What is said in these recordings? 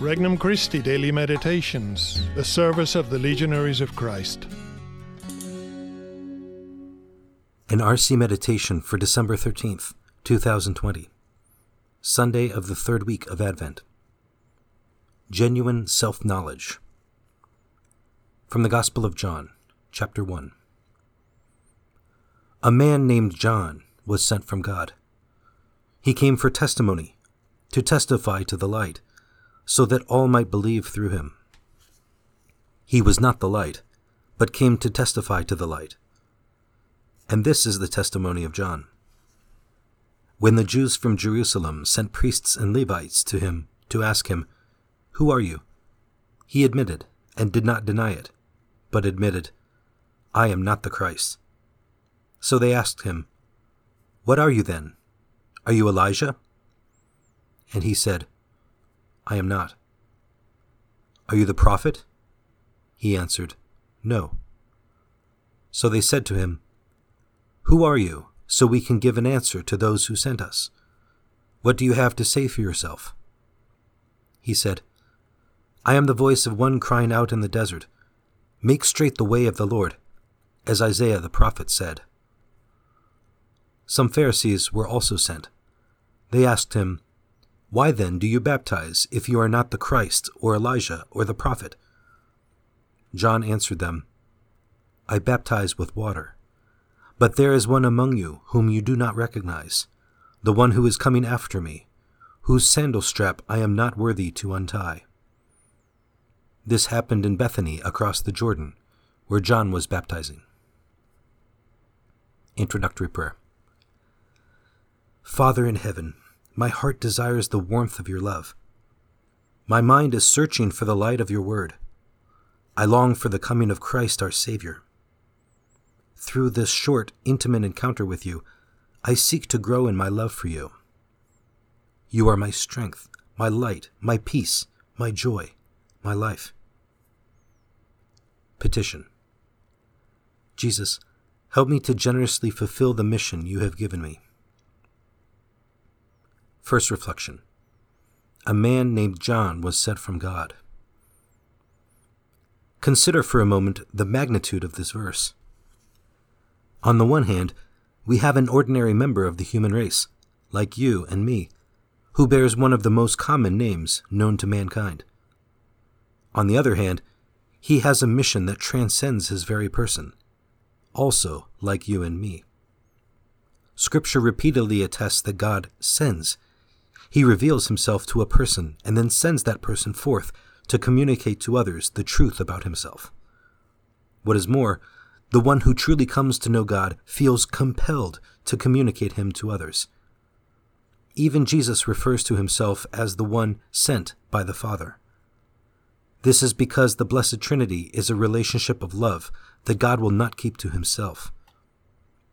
Regnum Christi Daily Meditations, the service of the Legionaries of Christ. An RC Meditation for December 13th, 2020, Sunday of the third week of Advent. Genuine Self Knowledge. From the Gospel of John, chapter 1. A man named John was sent from God. He came for testimony, to testify to the light, so that all might believe through him. He was not the light, but came to testify to the light. And this is the testimony of John. When the Jews from Jerusalem sent priests and Levites to him to ask him, Who are you? He admitted, and did not deny it, but admitted, I am not the Christ. So they asked him, What are you then? Are you Elijah? And he said, I am not. Are you the prophet? He answered, No. So they said to him, Who are you, so we can give an answer to those who sent us? What do you have to say for yourself? He said, I am the voice of one crying out in the desert, Make straight the way of the Lord, as Isaiah the prophet said. Some Pharisees were also sent. They asked him, Why then do you baptize, if you are not the Christ, or Elijah, or the prophet? John answered them, I baptize with water. But there is one among you whom you do not recognize, the one who is coming after me, whose sandal strap I am not worthy to untie. This happened in Bethany across the Jordan, where John was baptizing. Introductory Prayer Father in heaven, my heart desires the warmth of your love. My mind is searching for the light of your word. I long for the coming of Christ our Savior. Through this short, intimate encounter with you, I seek to grow in my love for you. You are my strength, my light, my peace, my joy, my life. Petition Jesus, help me to generously fulfill the mission you have given me. First reflection A man named John was sent from God. Consider for a moment the magnitude of this verse. On the one hand, we have an ordinary member of the human race, like you and me, who bears one of the most common names known to mankind. On the other hand, he has a mission that transcends his very person, also like you and me. Scripture repeatedly attests that God sends he reveals himself to a person and then sends that person forth to communicate to others the truth about himself. What is more, the one who truly comes to know God feels compelled to communicate him to others. Even Jesus refers to himself as the one sent by the Father. This is because the Blessed Trinity is a relationship of love that God will not keep to himself.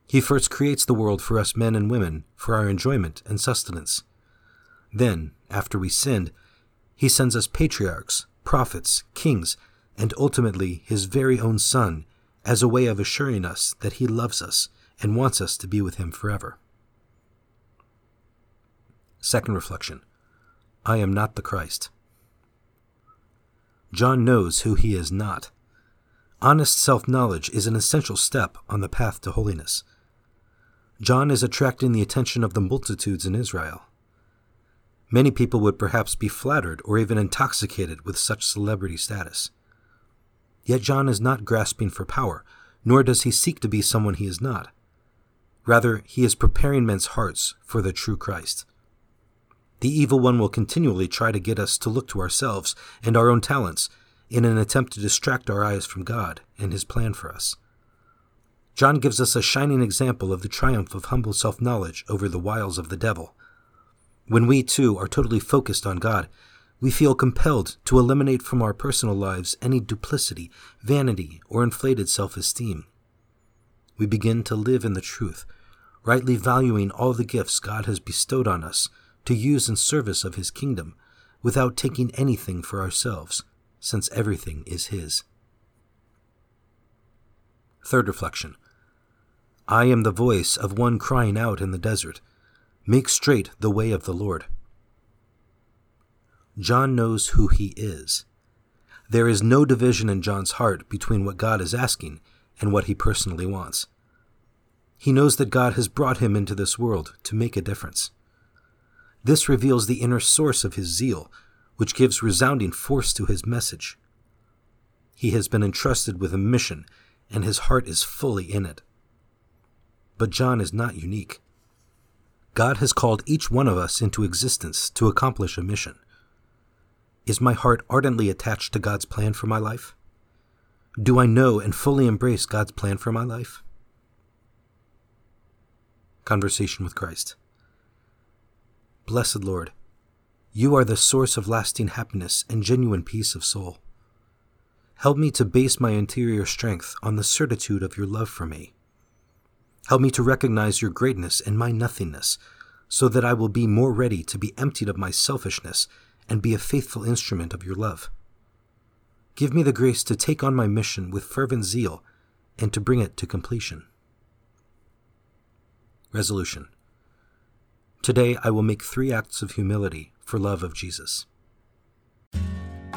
He first creates the world for us men and women for our enjoyment and sustenance. Then, after we sinned, he sends us patriarchs, prophets, kings, and ultimately his very own Son as a way of assuring us that he loves us and wants us to be with him forever. Second reflection I am not the Christ. John knows who he is not. Honest self knowledge is an essential step on the path to holiness. John is attracting the attention of the multitudes in Israel. Many people would perhaps be flattered or even intoxicated with such celebrity status. Yet John is not grasping for power, nor does he seek to be someone he is not. Rather, he is preparing men's hearts for the true Christ. The evil one will continually try to get us to look to ourselves and our own talents in an attempt to distract our eyes from God and his plan for us. John gives us a shining example of the triumph of humble self knowledge over the wiles of the devil when we too are totally focused on God, we feel compelled to eliminate from our personal lives any duplicity, vanity, or inflated self esteem. We begin to live in the truth, rightly valuing all the gifts God has bestowed on us to use in service of His kingdom, without taking anything for ourselves, since everything is His. Third reflection I am the voice of one crying out in the desert. Make straight the way of the Lord. John knows who he is. There is no division in John's heart between what God is asking and what he personally wants. He knows that God has brought him into this world to make a difference. This reveals the inner source of his zeal, which gives resounding force to his message. He has been entrusted with a mission, and his heart is fully in it. But John is not unique. God has called each one of us into existence to accomplish a mission. Is my heart ardently attached to God's plan for my life? Do I know and fully embrace God's plan for my life? Conversation with Christ. Blessed Lord, you are the source of lasting happiness and genuine peace of soul. Help me to base my interior strength on the certitude of your love for me. Help me to recognize your greatness and my nothingness, so that I will be more ready to be emptied of my selfishness and be a faithful instrument of your love. Give me the grace to take on my mission with fervent zeal and to bring it to completion. Resolution Today I will make three acts of humility for love of Jesus.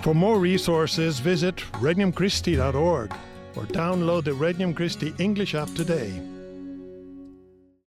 For more resources, visit regnumchristi.org or download the Regnum Christi English app today.